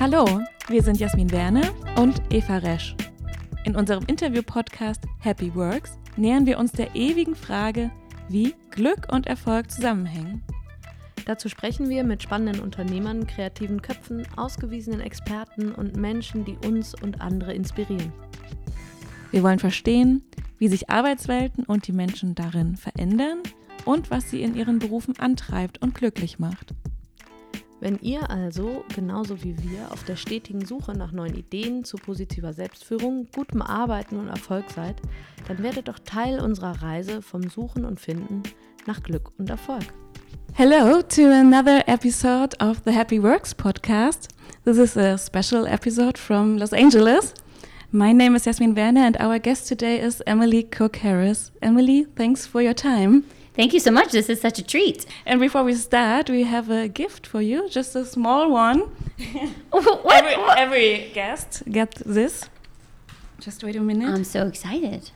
Hallo, wir sind Jasmin Werner und Eva Resch. In unserem Interview-Podcast Happy Works nähern wir uns der ewigen Frage, wie Glück und Erfolg zusammenhängen. Dazu sprechen wir mit spannenden Unternehmern, kreativen Köpfen, ausgewiesenen Experten und Menschen, die uns und andere inspirieren. Wir wollen verstehen, wie sich Arbeitswelten und die Menschen darin verändern und was sie in ihren Berufen antreibt und glücklich macht. Wenn ihr also, genauso wie wir, auf der stetigen Suche nach neuen Ideen zu positiver Selbstführung, gutem Arbeiten und Erfolg seid, dann werdet doch Teil unserer Reise vom Suchen und Finden nach Glück und Erfolg. Hello to another episode of the Happy Works podcast. This is a special episode from Los Angeles. My name is Jasmin Werner, and our guest today is Emily Cook Harris. Emily, thanks for your time. Thank you so much. This is such a treat. And before we start, we have a gift for you, just a small one. what? Every, every guest get this. Just wait a minute. I'm so excited.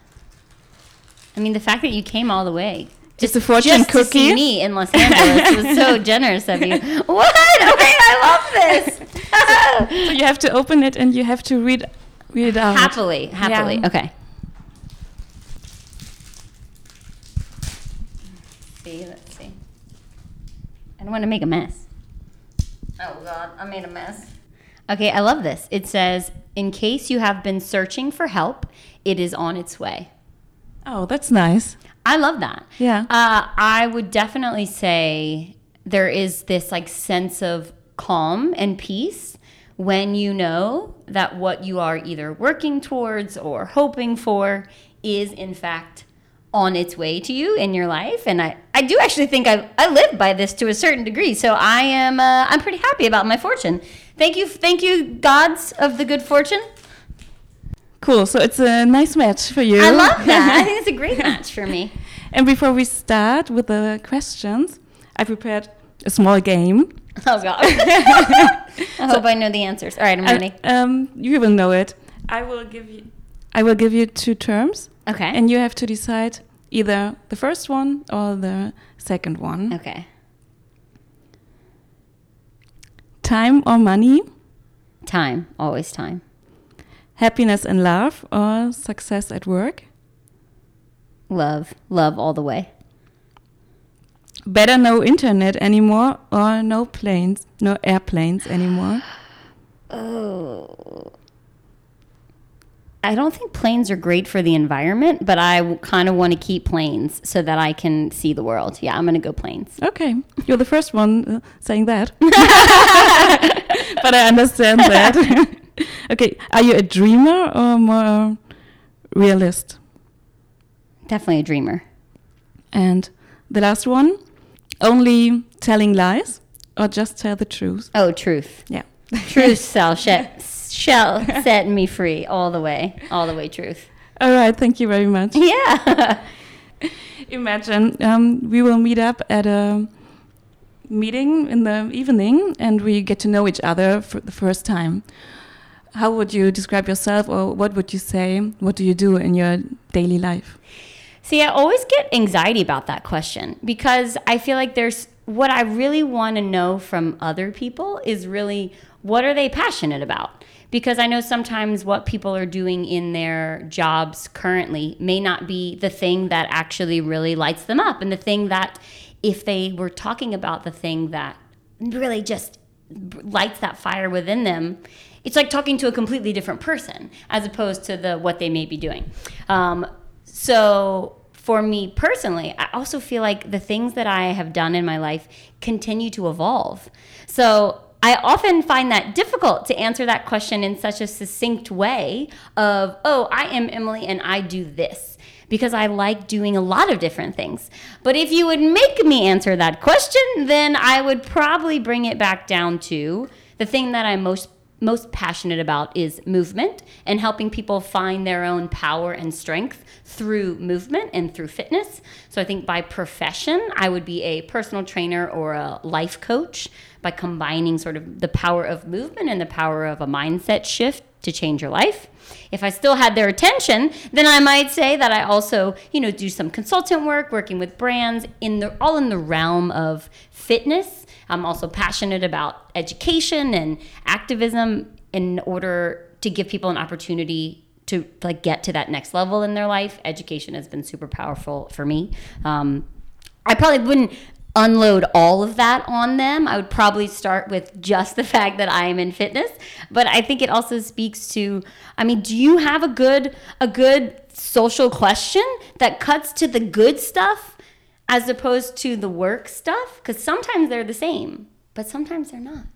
I mean, the fact that you came all the way. Just a fortune just cookie. to see me in Los Angeles was so generous of you. What? Okay, I love this. so you have to open it and you have to read read out. happily, happily. Yeah. Okay. See, let's see. I don't want to make a mess. Oh God, I made a mess. Okay, I love this. It says, "In case you have been searching for help, it is on its way." Oh, that's nice. I love that. Yeah. Uh, I would definitely say there is this like sense of calm and peace when you know that what you are either working towards or hoping for is in fact on its way to you in your life and i, I do actually think I, I live by this to a certain degree so i am uh, i'm pretty happy about my fortune thank you thank you gods of the good fortune Cool. So it's a nice match for you. i love that i think it's a great match for me and before we start with the questions, I prepared a small game. Oh God! I hope I know the answers. All right, I'm ready. Uh, um, you will know it. I will give you. I will give you two terms, okay. and you have to decide either the first one or the second one. okay. Time or money, Time, always time. happiness and love, or success at work. Love, love all the way. Better no internet anymore, or no planes, no airplanes anymore. Oh. I don't think planes are great for the environment, but I kind of want to keep planes so that I can see the world. Yeah, I'm going to go planes. Okay, you're the first one uh, saying that. but I understand that. okay, are you a dreamer or more realist? Definitely a dreamer. And the last one, only telling lies or just tell the truth? Oh, truth. Yeah. Truth shall, sh- shall set me free all the way. All the way, truth. All right, thank you very much. Yeah. Imagine um, we will meet up at a meeting in the evening and we get to know each other for the first time. How would you describe yourself or what would you say? What do you do in your daily life? See, I always get anxiety about that question because I feel like there's what I really want to know from other people is really what are they passionate about? Because I know sometimes what people are doing in their jobs currently may not be the thing that actually really lights them up. And the thing that, if they were talking about the thing that really just lights that fire within them, it's like talking to a completely different person as opposed to the what they may be doing. Um, so for me personally, I also feel like the things that I have done in my life continue to evolve. So I often find that difficult to answer that question in such a succinct way of, oh, I am Emily and I do this. Because I like doing a lot of different things. But if you would make me answer that question, then I would probably bring it back down to the thing that I'm most most passionate about is movement and helping people find their own power and strength through movement and through fitness. So I think by profession, I would be a personal trainer or a life coach by combining sort of the power of movement and the power of a mindset shift to change your life. If I still had their attention, then I might say that I also, you know, do some consultant work, working with brands in the all in the realm of fitness I'm also passionate about education and activism in order to give people an opportunity to like get to that next level in their life. Education has been super powerful for me. Um, I probably wouldn't unload all of that on them. I would probably start with just the fact that I am in fitness, but I think it also speaks to I mean, do you have a good a good social question that cuts to the good stuff as opposed to the work stuff cuz sometimes they're the same, but sometimes they're not.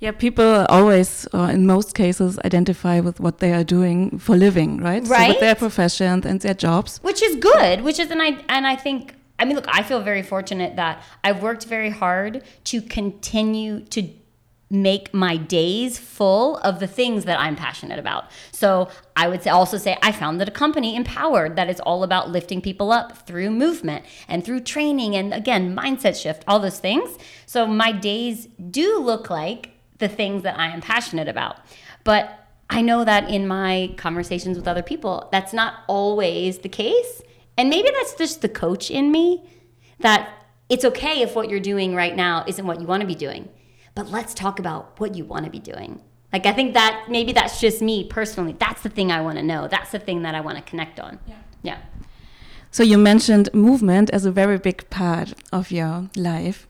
Yeah, people always, or in most cases, identify with what they are doing for living, right? Right. So with their profession and their jobs. which is good which is and i and i think i mean look i feel very fortunate that i've worked very hard to continue to make my days full of the things that i'm passionate about. So i would say, also say i founded a company empowered that is all about lifting people up through movement and through training and again mindset shift all those things. So my days do look like the things that i am passionate about. But I know that in my conversations with other people, that's not always the case. And maybe that's just the coach in me that it's okay if what you're doing right now isn't what you want to be doing. But let's talk about what you want to be doing. Like, I think that maybe that's just me personally. That's the thing I want to know. That's the thing that I want to connect on. Yeah. Yeah. So you mentioned movement as a very big part of your life.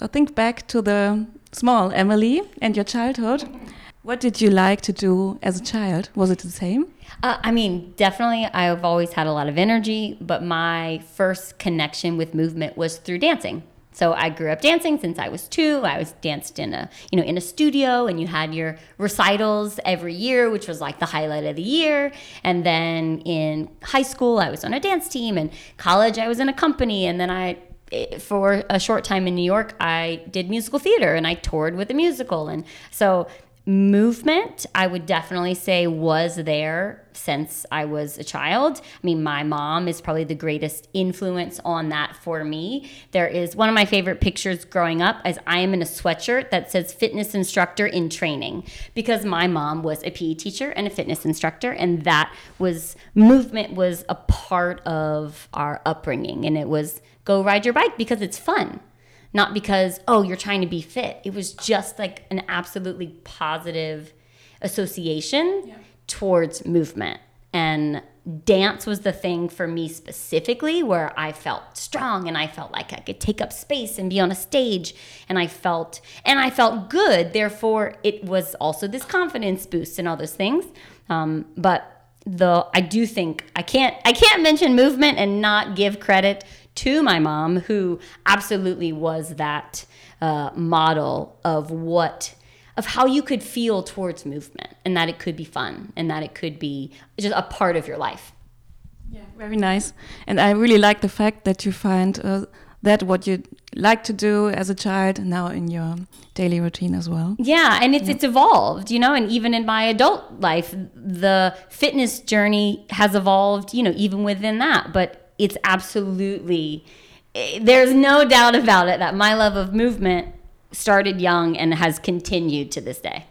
I think back to the small Emily and your childhood. Mm-hmm. What did you like to do as a child? Was it the same? Uh, I mean, definitely, I've always had a lot of energy, but my first connection with movement was through dancing. So I grew up dancing since I was two. I was danced in a you know in a studio, and you had your recitals every year, which was like the highlight of the year. And then in high school, I was on a dance team, and college, I was in a company, and then I eh, for a short time in New York, I did musical theater and I toured with a musical. And so movement, I would definitely say was there since I was a child. I mean, my mom is probably the greatest influence on that for me. There is one of my favorite pictures growing up as I am in a sweatshirt that says fitness instructor in training because my mom was a PE teacher and a fitness instructor and that was movement was a part of our upbringing and it was go ride your bike because it's fun not because oh you're trying to be fit. It was just like an absolutely positive association towards movement. And dance was the thing for me specifically where i felt strong and i felt like i could take up space and be on a stage. And i felt and i felt good. Therefore it was also this confidence boost and all those things. Um, but the i do think i can't i can't mention movement and not give credit to my mom, who absolutely was that uh, model of what of how you could feel towards movement and that it could be fun and that it could be just a part of your life. Yeah, very nice. And I really like the fact that you find uh, that what you like to do as a child now in your daily routine as well. Yeah, and it's yeah. it's evolved, you know, and even in my adult life, the fitness journey has evolved, you know, even within that. But it's absolutely there's no doubt about it that my love of movement started young and has continued to this day.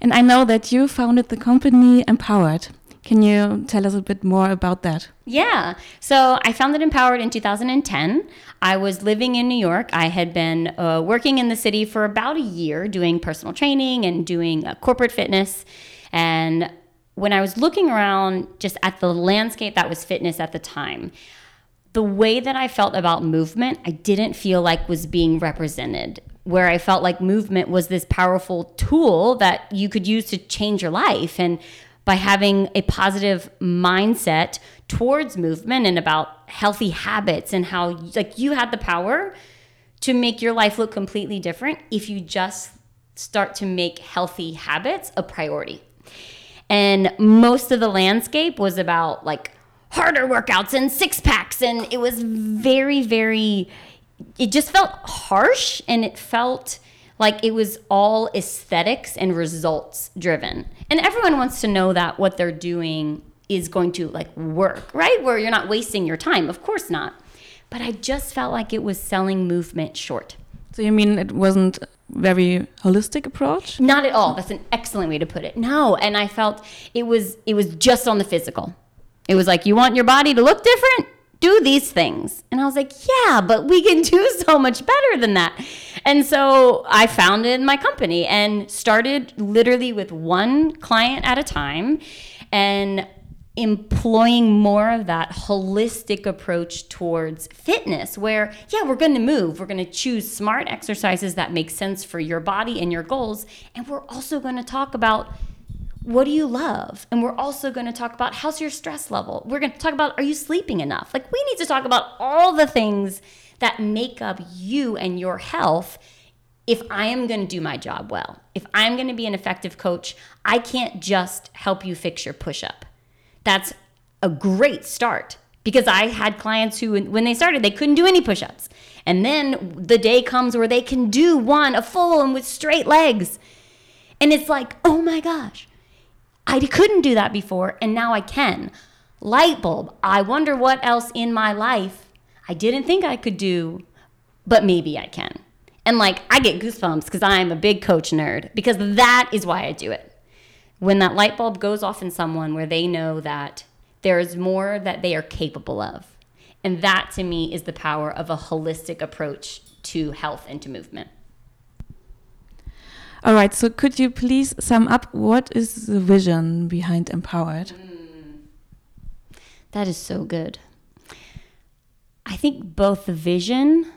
And I know that you founded the company Empowered. Can you tell us a bit more about that? Yeah. So I founded Empowered in 2010. I was living in New York. I had been uh, working in the city for about a year doing personal training and doing uh, corporate fitness. And when I was looking around just at the landscape that was fitness at the time, the way that I felt about movement, I didn't feel like was being represented. Where I felt like movement was this powerful tool that you could use to change your life. And by having a positive mindset towards movement and about healthy habits and how like you had the power to make your life look completely different if you just start to make healthy habits a priority. And most of the landscape was about like harder workouts and six packs. And it was very, very, it just felt harsh and it felt like it was all aesthetics and results driven. And everyone wants to know that what they're doing is going to like work, right? Where you're not wasting your time. Of course not. But I just felt like it was selling movement short. So you mean it wasn't very holistic approach? Not at all. That's an excellent way to put it. No, and I felt it was it was just on the physical. It was like you want your body to look different, do these things. And I was like, yeah, but we can do so much better than that. And so I founded my company and started literally with one client at a time and employing more of that holistic approach towards fitness where yeah we're going to move we're going to choose smart exercises that make sense for your body and your goals and we're also going to talk about what do you love? And we're also going to talk about how's your stress level. We're going to talk about are you sleeping enough? Like we need to talk about all the things that make up you and your health if I am going to do my job well. If I'm going to be an effective coach, I can't just help you fix your push up. That's a great start because I had clients who, when they started, they couldn't do any push ups. And then the day comes where they can do one, a full one with straight legs. And it's like, oh my gosh, I couldn't do that before, and now I can. Light bulb, I wonder what else in my life I didn't think I could do, but maybe I can. And like, I get goosebumps because I'm a big coach nerd, because that is why I do it. When that light bulb goes off in someone where they know that there's more that they are capable of. And that to me is the power of a holistic approach to health and to movement. All right, so could you please sum up what is the vision behind Empowered? Mm. That is so good. I think both the vision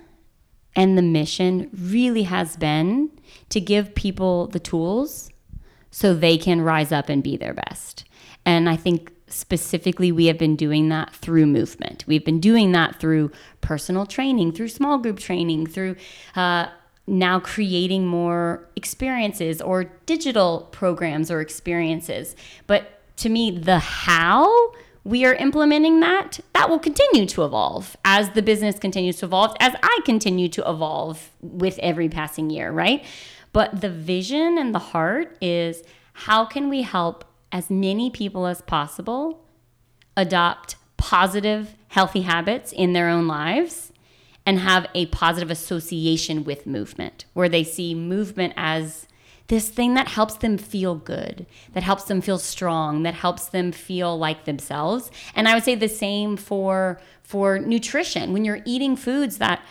and the mission really has been to give people the tools so they can rise up and be their best. And I think specifically we have been doing that through movement. We've been doing that through personal training, through small group training, through uh, now creating more experiences or digital programs or experiences. But to me, the how we are implementing that, that will continue to evolve as the business continues to evolve, as I continue to evolve with every passing year, right? But the vision and the heart is how can we help as many people as possible adopt positive, healthy habits in their own lives and have a positive association with movement, where they see movement as this thing that helps them feel good, that helps them feel strong, that helps them feel like themselves. And I would say the same for for nutrition. When you're eating foods that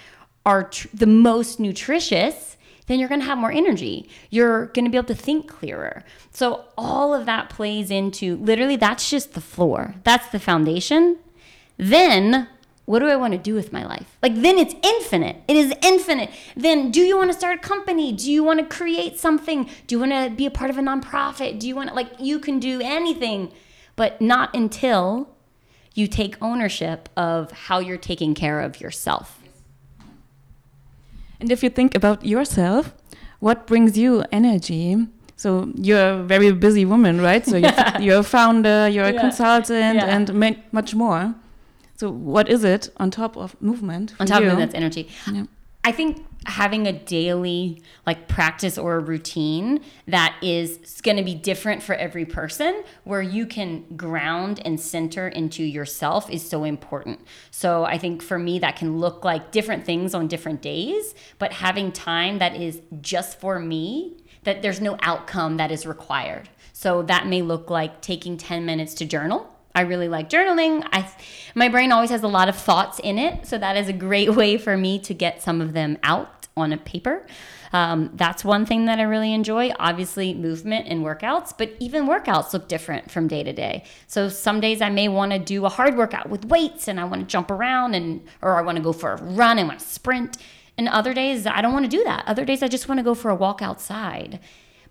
are tr- the most nutritious, then you're going to have more energy. You're going to be able to think clearer. So all of that plays into literally that's just the floor. That's the foundation. Then what do I want to do with my life? Like, then it's infinite. It is infinite. Then, do you want to start a company? Do you want to create something? Do you want to be a part of a nonprofit? Do you want to, like, you can do anything, but not until you take ownership of how you're taking care of yourself. And if you think about yourself, what brings you energy? So you're a very busy woman, right? So you're, you're a founder, you're a yeah. consultant, yeah. and much more. So what is it on top of movement? On top you? of that's energy. Yeah. I think having a daily like practice or a routine that is going to be different for every person where you can ground and center into yourself is so important. So I think for me that can look like different things on different days, but having time that is just for me, that there's no outcome that is required. So that may look like taking 10 minutes to journal I really like journaling. I my brain always has a lot of thoughts in it, so that is a great way for me to get some of them out on a paper. Um, that's one thing that I really enjoy. Obviously, movement and workouts, but even workouts look different from day to day. So some days I may want to do a hard workout with weights and I want to jump around and or I want to go for a run and want to sprint. And other days I don't want to do that. Other days I just want to go for a walk outside.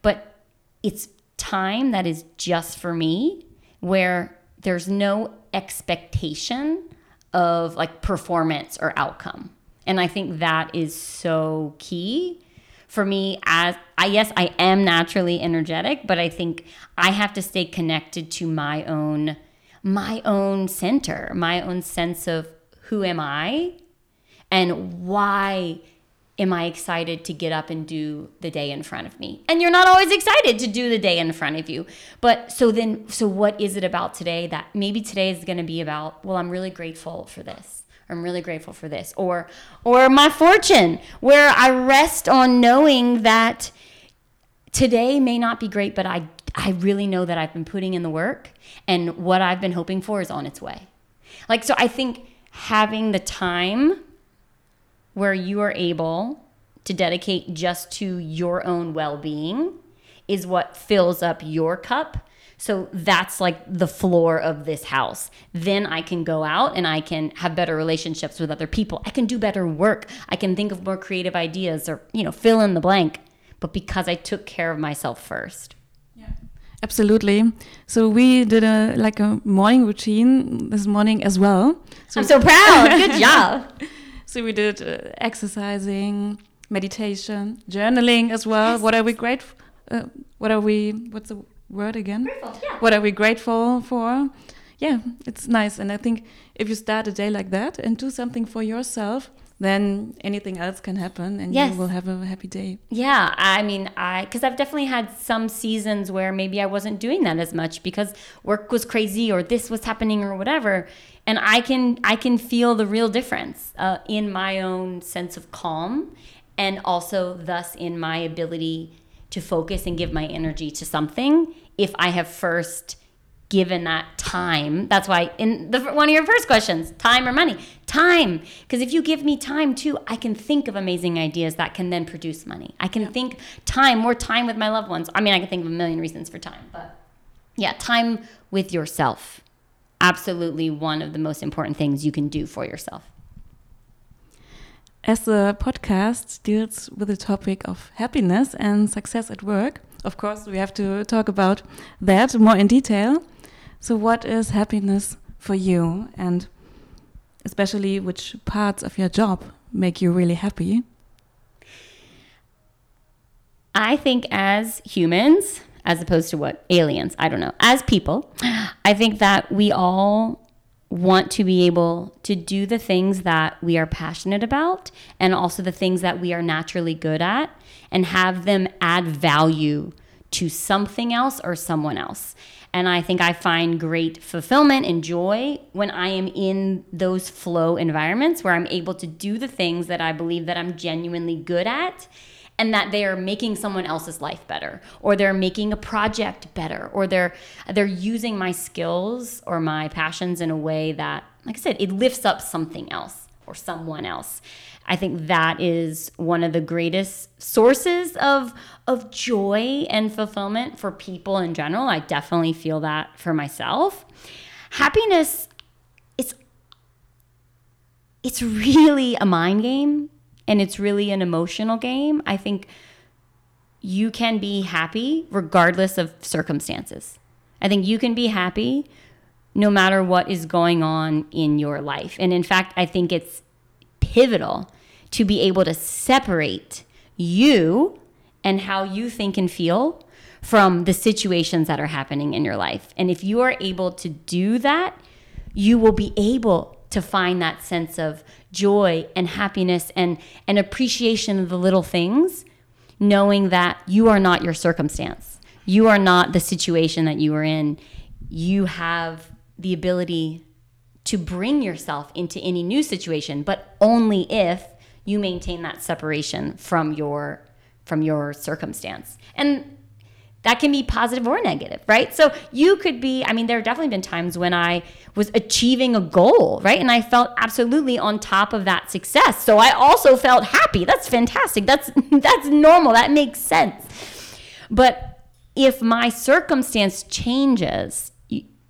But it's time that is just for me where there's no expectation of like performance or outcome. And I think that is so key for me as I yes, I am naturally energetic, but I think I have to stay connected to my own my own center, my own sense of who am I and why am I excited to get up and do the day in front of me? And you're not always excited to do the day in front of you. But so then, so what is it about today that maybe today is going to be about, well, I'm really grateful for this. I'm really grateful for this. Or, or my fortune, where I rest on knowing that today may not be great, but I, I really know that I've been putting in the work and what I've been hoping for is on its way. Like, so I think having the time where you are able to dedicate just to your own well being is what fills up your cup. So that's like the floor of this house. Then I can go out and I can have better relationships with other people. I can do better work. I can think of more creative ideas or, you know, fill in the blank. But because I took care of myself first. Yeah. Absolutely. So we did a like a morning routine this morning as well. So I'm so proud. Good job. So we did uh, exercising, meditation, journaling as well. What are we grateful? Uh, what are we? What's the word again? Grateful, yeah. What are we grateful for? Yeah, it's nice. And I think if you start a day like that and do something for yourself, then anything else can happen, and Yes. you will have a happy day. Yeah, I mean, I because I've definitely had some seasons where maybe I wasn't doing that as much because work was crazy or this was happening or whatever, and I can I can feel the real difference uh, in my own sense of calm, and also thus in my ability to focus and give my energy to something if I have first given that time. That's why in the one of your first questions, time or money, time. Because if you give me time too, I can think of amazing ideas that can then produce money. I can think time, more time with my loved ones. I mean, I can think of a million reasons for time, but yeah, time with yourself. Absolutely one of the most important things you can do for yourself. As the podcast deals with the topic of happiness and success at work, of course, we have to talk about that more in detail. So, what is happiness for you, and especially which parts of your job make you really happy? I think as humans, as opposed to what aliens, I don't know, as people, I think that we all want to be able to do the things that we are passionate about and also the things that we are naturally good at and have them add value to something else or someone else. And I think I find great fulfillment and joy when I am in those flow environments where I'm able to do the things that I believe that I'm genuinely good at and that they are making someone else's life better or they're making a project better or they're they're using my skills or my passions in a way that like I said it lifts up something else or someone else. I think that is one of the greatest sources of of joy and fulfillment for people in general. I definitely feel that for myself. Happiness it's it's really a mind game and it's really an emotional game. I think you can be happy regardless of circumstances. I think you can be happy no matter what is going on in your life. And in fact, I think it's pivotal to be able to separate you and how you think and feel from the situations that are happening in your life. And if you are able to do that, you will be able to find that sense of joy and happiness and an appreciation of the little things, knowing that you are not your circumstance. You are not the situation that you are in. You have the ability to bring yourself into any new situation, but only if you maintain that separation from your from your circumstance. And that can be positive or negative, right? So you could be, I mean, there have definitely been times when I was achieving a goal, right? And I felt absolutely on top of that success. So I also felt happy. That's fantastic. That's that's normal. That makes sense. But if my circumstance changes,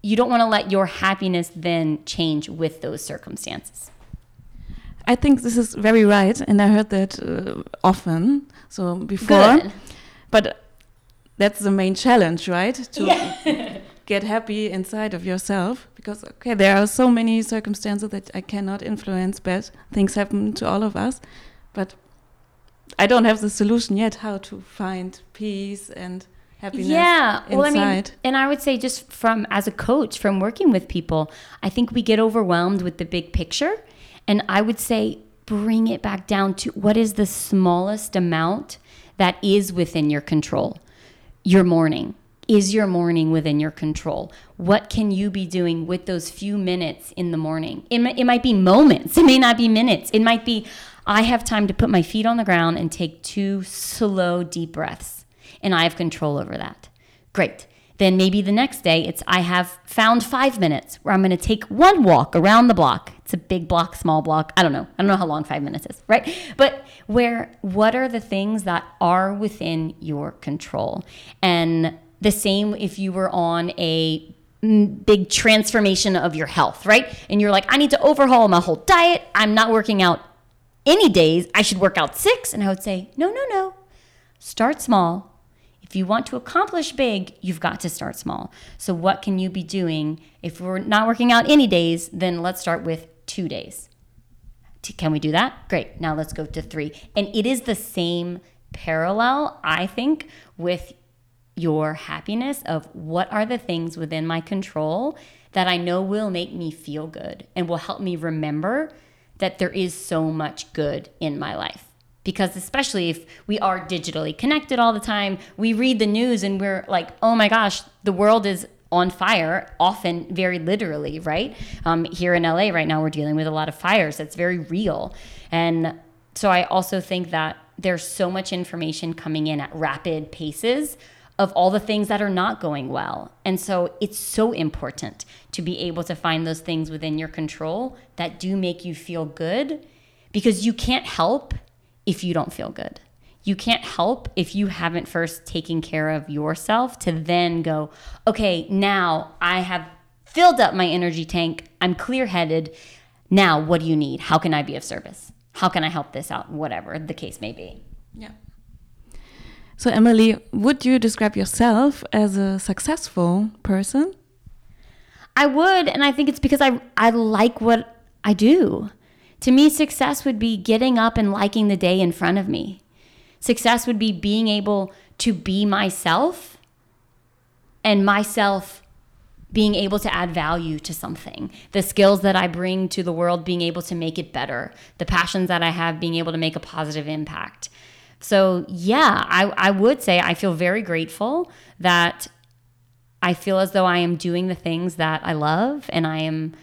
you, don't want to let your happiness then change with those circumstances. I think this is very right, and I heard that uh, often. So before, Good. but that's the main challenge, right? To Yeah. get happy inside of yourself, because okay, there are so many circumstances that I cannot influence. Bad things happen to all of us, but I don't have the solution yet. How to find peace and happiness? Yeah. Well, I mean, and I would say just from as a coach, from working with people, I think we get overwhelmed with the big picture. And I would say bring it back down to what is the smallest amount that is within your control. Your morning. Is your morning within your control? What can you be doing with those few minutes in the morning? It, it might be moments, it may not be minutes. It might be, I have time to put my feet on the ground and take two slow, deep breaths, and I have control over that. Great. Then maybe the next day it's I have found five minutes where I'm going to take one walk around the block. It's a big block, small block. I don't know. I don't know how long five minutes is, right? But where, what are the things that are within your control? And the same if you were on a mm, big transformation of your health, right? And you're like, I need to overhaul my whole diet. I'm not working out any days. I should work out six. And I would say, no, no, no. Start small. If you want to accomplish big, you've got to start small. So, what can you be doing? If we're not working out any days, then let's start with two days. Can we do that? Great. Now let's go to three. And it is the same parallel, I think, with your happiness of what are the things within my control that I know will make me feel good and will help me remember that there is so much good in my life. Because especially if we are digitally connected all the time, we read the news and we're like, oh my gosh, the world is on fire, often very literally, right? Um, here in LA right now, we're dealing with a lot of fires. That's very real. And so I also think that there's so much information coming in at rapid paces of all the things that are not going well. And so it's so important to be able to find those things within your control that do make you feel good because you can't help if you don't feel good. You can't help if you haven't first taken care of yourself to then go, okay, now I have filled up my energy tank. I'm clear headed. Now, what do you need? How can I be of service? How can I help this out? Whatever the case may be. Yeah. So, Emily, would you describe yourself as a successful person? I would, and I think it's because I I like what I do. To me, success would be getting up and liking the day in front of me. Success would be being able to be myself and myself being able to add value to something. The skills that I bring to the world, being able to make it better. The passions that I have, being able to make a positive impact. So, yeah, I, I would say I feel very grateful that I feel as though I am doing the things that I love and I am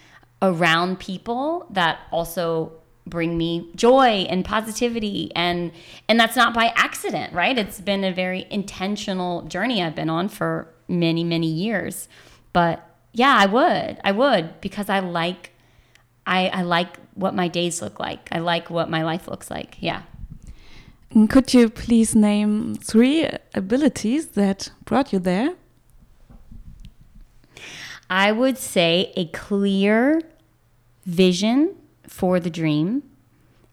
around people that also bring me joy and positivity. And and that's not by accident right? It's been a very intentional journey i've been on for many many years. But yeah i would i would because i like i i like what my days look like. I like what my life looks like. Yeah. Could you please name three abilities that brought you there? I would say a clear vision for the dream.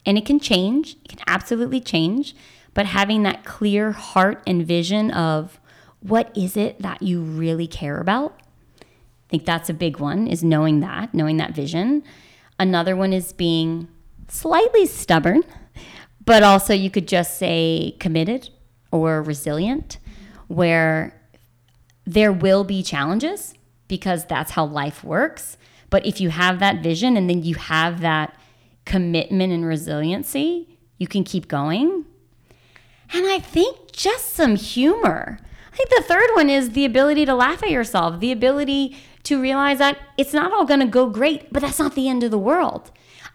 And it can change, it can absolutely change. But having that clear heart and vision of what is it that you really care about? I think that's a big one, is knowing that, knowing that vision. Another one is being slightly stubborn but also, you could just say committed or resilient, where there will be challenges because that's how life works. But if you have that vision and then you have that commitment and resiliency, you can keep going. And I think just some humor. I think the third one is the ability to laugh at yourself, the ability to realize that it's not all going to go great, but that's not the end of the world.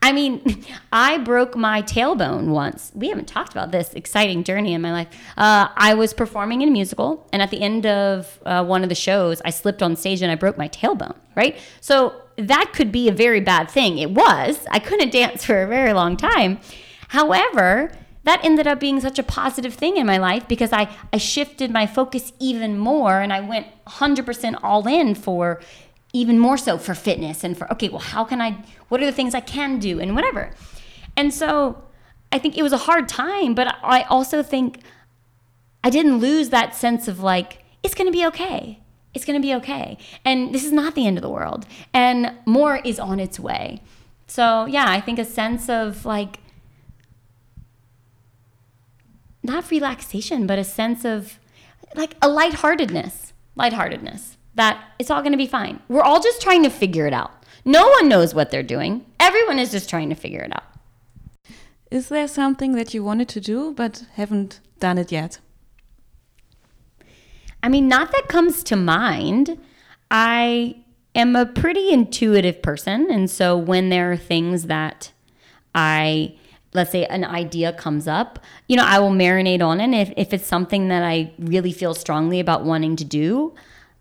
I mean, I broke my tailbone once. We haven't talked about this exciting journey in my life. Uh, I was performing in a musical, and at the end of uh, one of the shows, I slipped on stage and I broke my tailbone, right? So that could be a very bad thing. It was. I couldn't dance for a very long time. However, that ended up being such a positive thing in my life because I, I shifted my focus even more and I went 100% all in for even more so for fitness and for okay well how can i what are the things i can do and whatever. And so i think it was a hard time but i also think i didn't lose that sense of like it's going to be okay. It's going to be okay. And this is not the end of the world. And more is on its way. So yeah i think a sense of like not relaxation but a sense of like a lightheartedness lightheartedness that it's all going to be fine. We're all just trying to figure it out. No one knows what they're doing. Everyone is just trying to figure it out. Is there something that you wanted to do but haven't done it yet? I mean, not that comes to mind. I am a pretty intuitive person. And so when there are things that I, let's say an idea comes up, you know, I will marinate on it. If, if it's something that I really feel strongly about wanting to do,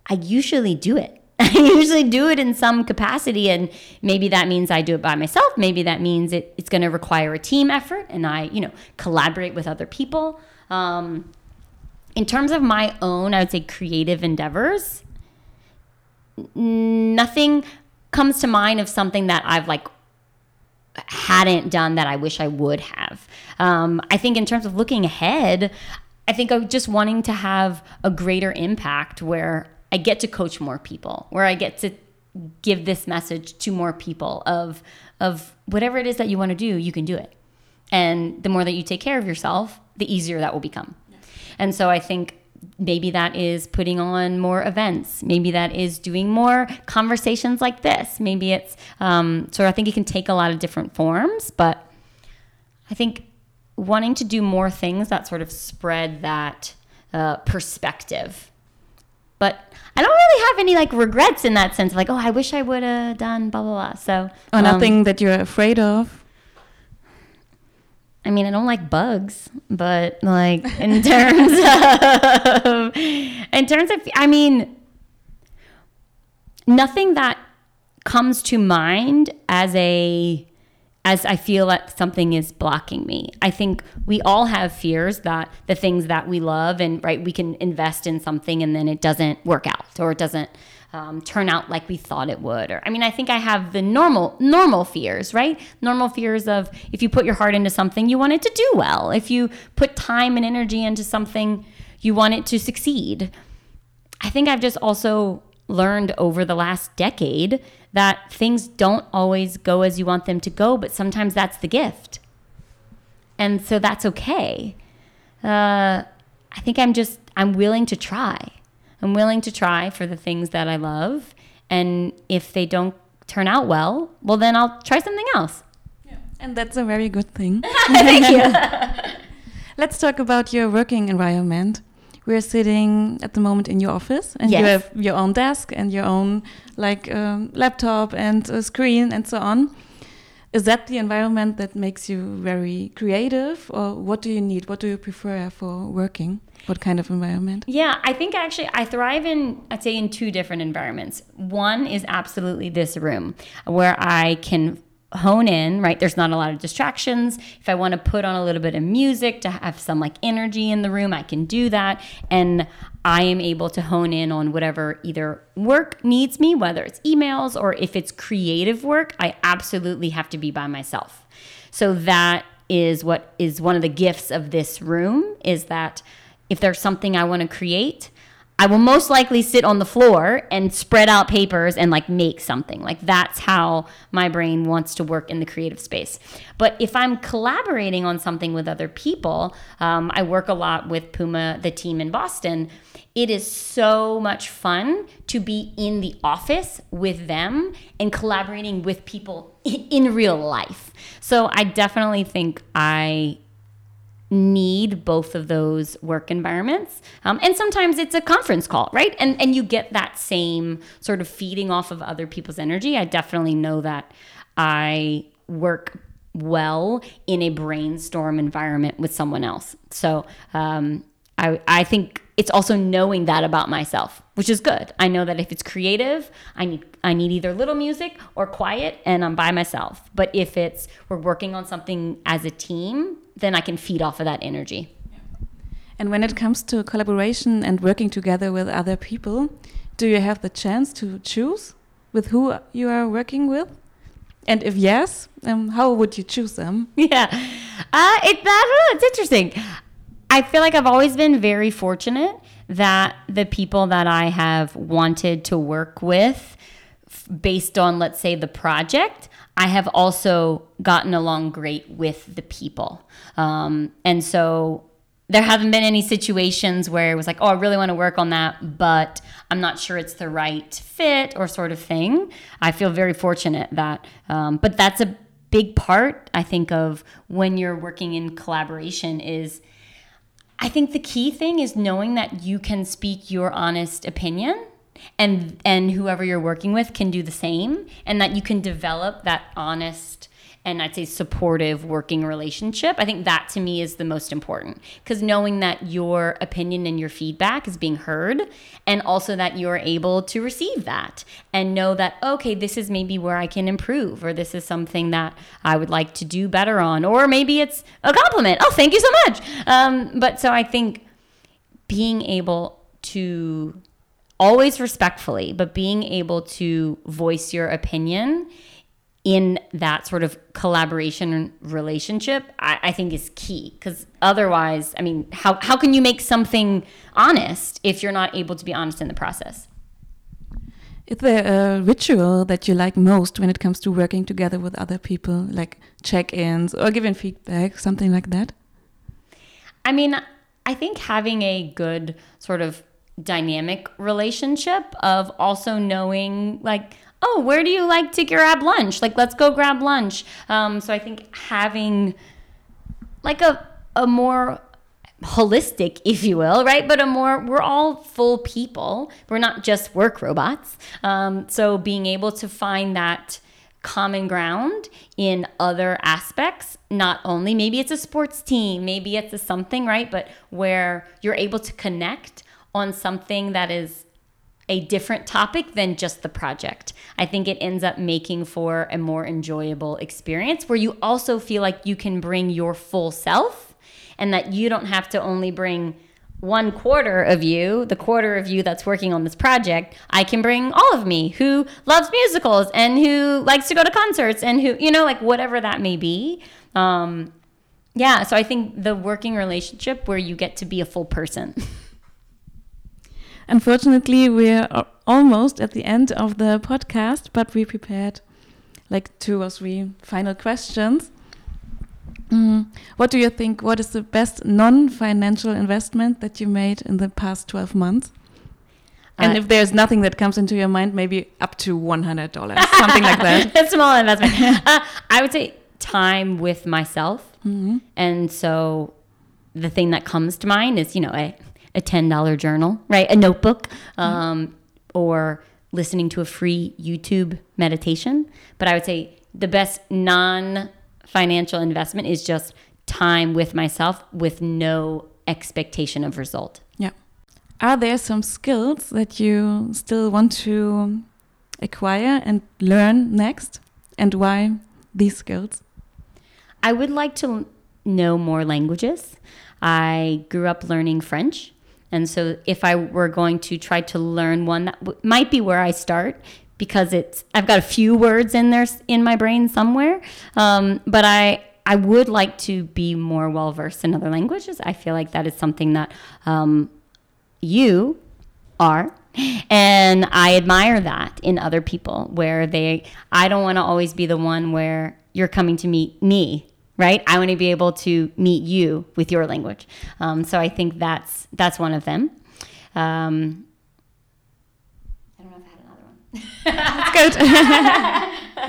I usually do it. I usually do it in some capacity, and maybe that means I do it by myself. Maybe that means it, it's going to require a team effort, and I, you know, collaborate with other people. Um, in terms of my own, I would say creative endeavors, nothing comes to mind of something that I've like hadn't done that I wish I would have. Um, I think in terms of looking ahead, I think of just wanting to have a greater impact where I get to coach more people, where I get to give this message to more people of of whatever it is that you want to do, you can do it. And the more that you take care of yourself, the easier that will become. And so I think maybe that is putting on more events. Maybe that is doing more conversations like this. Maybe it's um, so I think it can take a lot of different forms, but I think wanting to do more things that sort of spread that uh, perspective. But I don't really have any like regrets in that sense. Like, oh, I wish I would have done blah blah blah. So, or um, nothing that you're afraid of. I mean, I don't like bugs, but like in terms of, in terms of, I mean, nothing that comes to mind as a, as I feel that something is blocking me. I think we all have fears that the things that we love and right, we can invest in something and then it doesn't work out or it doesn't um, turn out like we thought it would. Or I mean, I think I have the normal normal fears, right? Normal fears of if you put your heart into something, you want it to do well. If you put time and energy into something, you want it to succeed. I think I've just also learned over the last decade that things don't always go as you want them to go, but sometimes that's the gift. And so that's okay. Uh, I think I'm just, I'm willing to try. I'm willing to try for the things that I love. And if they don't turn out well, well, then I'll try something else. Yeah. And that's a very good thing. Thank you. Let's talk about your working environment. We're sitting at the moment in your office, and yes. you have your own desk and your own like um, laptop and a screen and so on. Is that the environment that makes you very creative, or what do you need? What do you prefer for working? What kind of environment? Yeah, I think actually I thrive in, I'd say, in two different environments. One is absolutely this room where I can hone in, right? There's not a lot of distractions. If I want to put on a little bit of music to have some like energy in the room, I can do that. And I am able to hone in on whatever either work needs me, whether it's emails or if it's creative work, I absolutely have to be by myself. So that is what is one of the gifts of this room is that if there's something I want to create, I will most likely sit on the floor and spread out papers and like make something. Like that's how my brain wants to work in the creative space. But if I'm collaborating on something with other people, um, I work a lot with Puma, the team in Boston. It is so much fun to be in the office with them and collaborating with people in real life. So I definitely think I need both of those work environments. Um, and sometimes it's a conference call, right? And and you get that same sort of feeding off of other people's energy. I definitely know that I work well in a brainstorm environment with someone else. So um, I I think it's also knowing that about myself, which is good. I know that if it's creative, I need I need either little music or quiet and I'm by myself. But if it's we're working on something as a team, then I can feed off of that energy. And when it comes to collaboration and working together with other people, do you have the chance to choose with who you are working with? And if yes, um, how would you choose them? Yeah, uh, it, that, it's interesting. I feel like I've always been very fortunate that the people that I have wanted to work with, based on, let's say, the project, I have also gotten along great with the people. Um, and so there haven't been any situations where it was like, oh, I really want to work on that, but I'm not sure it's the right fit or sort of thing. I feel very fortunate that, um, but that's a big part, I think, of when you're working in collaboration is I think the key thing is knowing that you can speak your honest opinion and and whoever you're working with can do the same and that you can develop that honest and I'd say supportive working relationship. I think that to me is the most important because knowing that your opinion and your feedback is being heard, and also that you're able to receive that and know that, okay, this is maybe where I can improve, or this is something that I would like to do better on, or maybe it's a compliment. Oh, thank you so much. Um, but so I think being able to always respectfully, but being able to voice your opinion in that sort of collaboration relationship, I, I think is key. Because otherwise, I mean, how, how can you make something honest if you're not able to be honest in the process? Is there a ritual that you like most when it comes to working together with other people, like check ins or giving feedback, something like that? I mean, I think having a good sort of dynamic relationship of also knowing like oh where do you like to grab lunch? Like let's go grab lunch. Um, so i think having like a, a more holistic if you will right? But a more we're all full people. We're not just work robots. Um, so being able to find that common ground in other aspects not only maybe it's a sports team maybe it's a something right? But where you're able to connect on something that is a different topic than just the project. I think it ends up making for a more enjoyable experience where you also feel like you can bring your full self and that you don't have to only bring one quarter of you, the quarter of you that's working on this project, I can bring all of me who loves musicals and who likes to go to concerts and who, you know, like whatever that may be. Um, yeah, so I think the working relationship where you get to be a full person. Unfortunately, we're almost at the end of the podcast, but we prepared like two or three final questions. Mm. What do you think? What is the best non financial investment that you made in the past 12 months? And uh, if there's nothing that comes into your mind, maybe up to $100, something like that. a small investment. uh, I would say time with myself. Mm -hmm. And so the thing that comes to mind is, you know, I a $10 journal, right? A notebook, um, mm-hmm. or listening to a free YouTube meditation. But I would say the best non financial investment is just time with myself with no expectation of result. Yeah. Are there some skills that you still want to acquire and learn next? And why these skills? I would like to know more languages. I grew up learning French. And so if I were going to try to learn one, that w- might be where I start because it's I've got a few words in there in my brain somewhere. Um, but I I would like to be more well versed in other languages. I feel like that is something that um, you are and I admire that in other people where they I don't want to always be the one where you're coming to meet me right? I want to be able to meet you with your language. Um, so I think that's that's one of them. Um, I don't know if I had another one. that's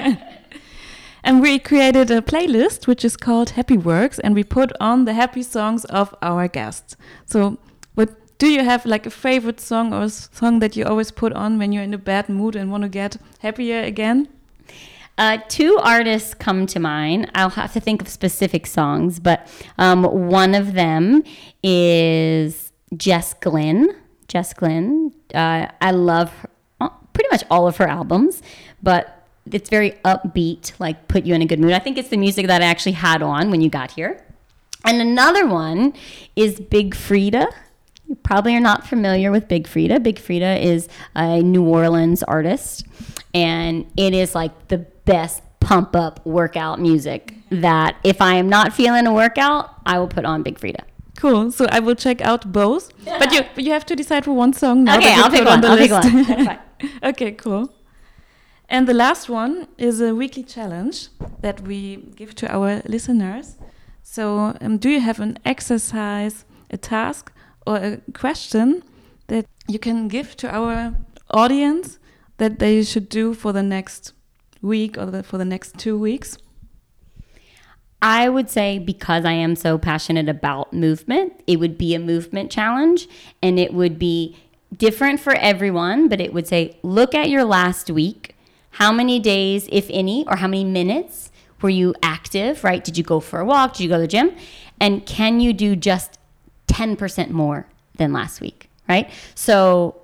Good. and we created a playlist which is called Happy Works, and we put on the happy songs of our guests. So, what do you have like a favorite song or a song that you always put on when you're in a bad mood and want to get happier again? Uh, two artists come to mind. I'll have to think of specific songs, but um, one of them is Jess Glynne. Jess Glynne. Uh, I love her, uh, pretty much all of her albums, but it's very upbeat, like put you in a good mood. I think it's the music that I actually had on when you got here. And another one is Big Freedia. You probably are not familiar with Big Freedia. Big Freedia is a New Orleans artist, and it is like the best pump up workout music that if I am not feeling a workout, I will put on Big Freedia. Cool. So I will check out both. but you you have to decide for one song now. Okay, I'll pick, on I'll pick one. okay, cool. And the last one is a weekly challenge that we give to our listeners. So, um, do you have an exercise, a task, or a question that you can give to our audience that they should do for the next week or the, for the next two weeks? I would say because I am so passionate about movement, it would be a movement challenge and it would be different for everyone, but it would say look at your last week. How many days, if any, or how many minutes Were you active, right? Did you go for a walk? Did you go to the gym? And can you do just 10% more than last week, right? So,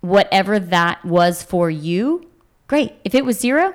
whatever that was for you, great. If it was zero.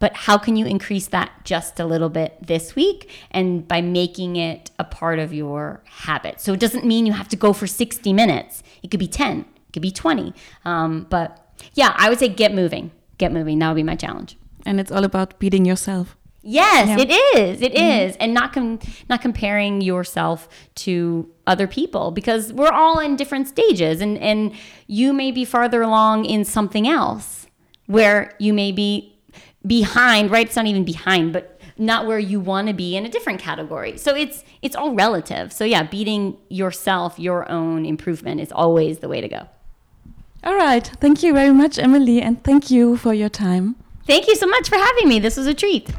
But how can you increase that just a little bit this week? And by making it a part of your habit. So, it doesn't mean you have to go for 60 minutes, it could be 10, it could be 20. Um, but yeah, I would say get moving. Get moving. That would be my challenge. And it's all about beating yourself. Yes, Yeah. it is. It is, and not com- not comparing yourself to other people because we're all in different stages, and and you may be farther along in something else where you may be behind. Right? It's not even behind, but not where you want to be in a different category. So it's it's all relative. So yeah, beating yourself, your own improvement is always the way to go. All right. Thank you very much, Emily, and thank you for your time. Thank you so much for having me. This was a treat.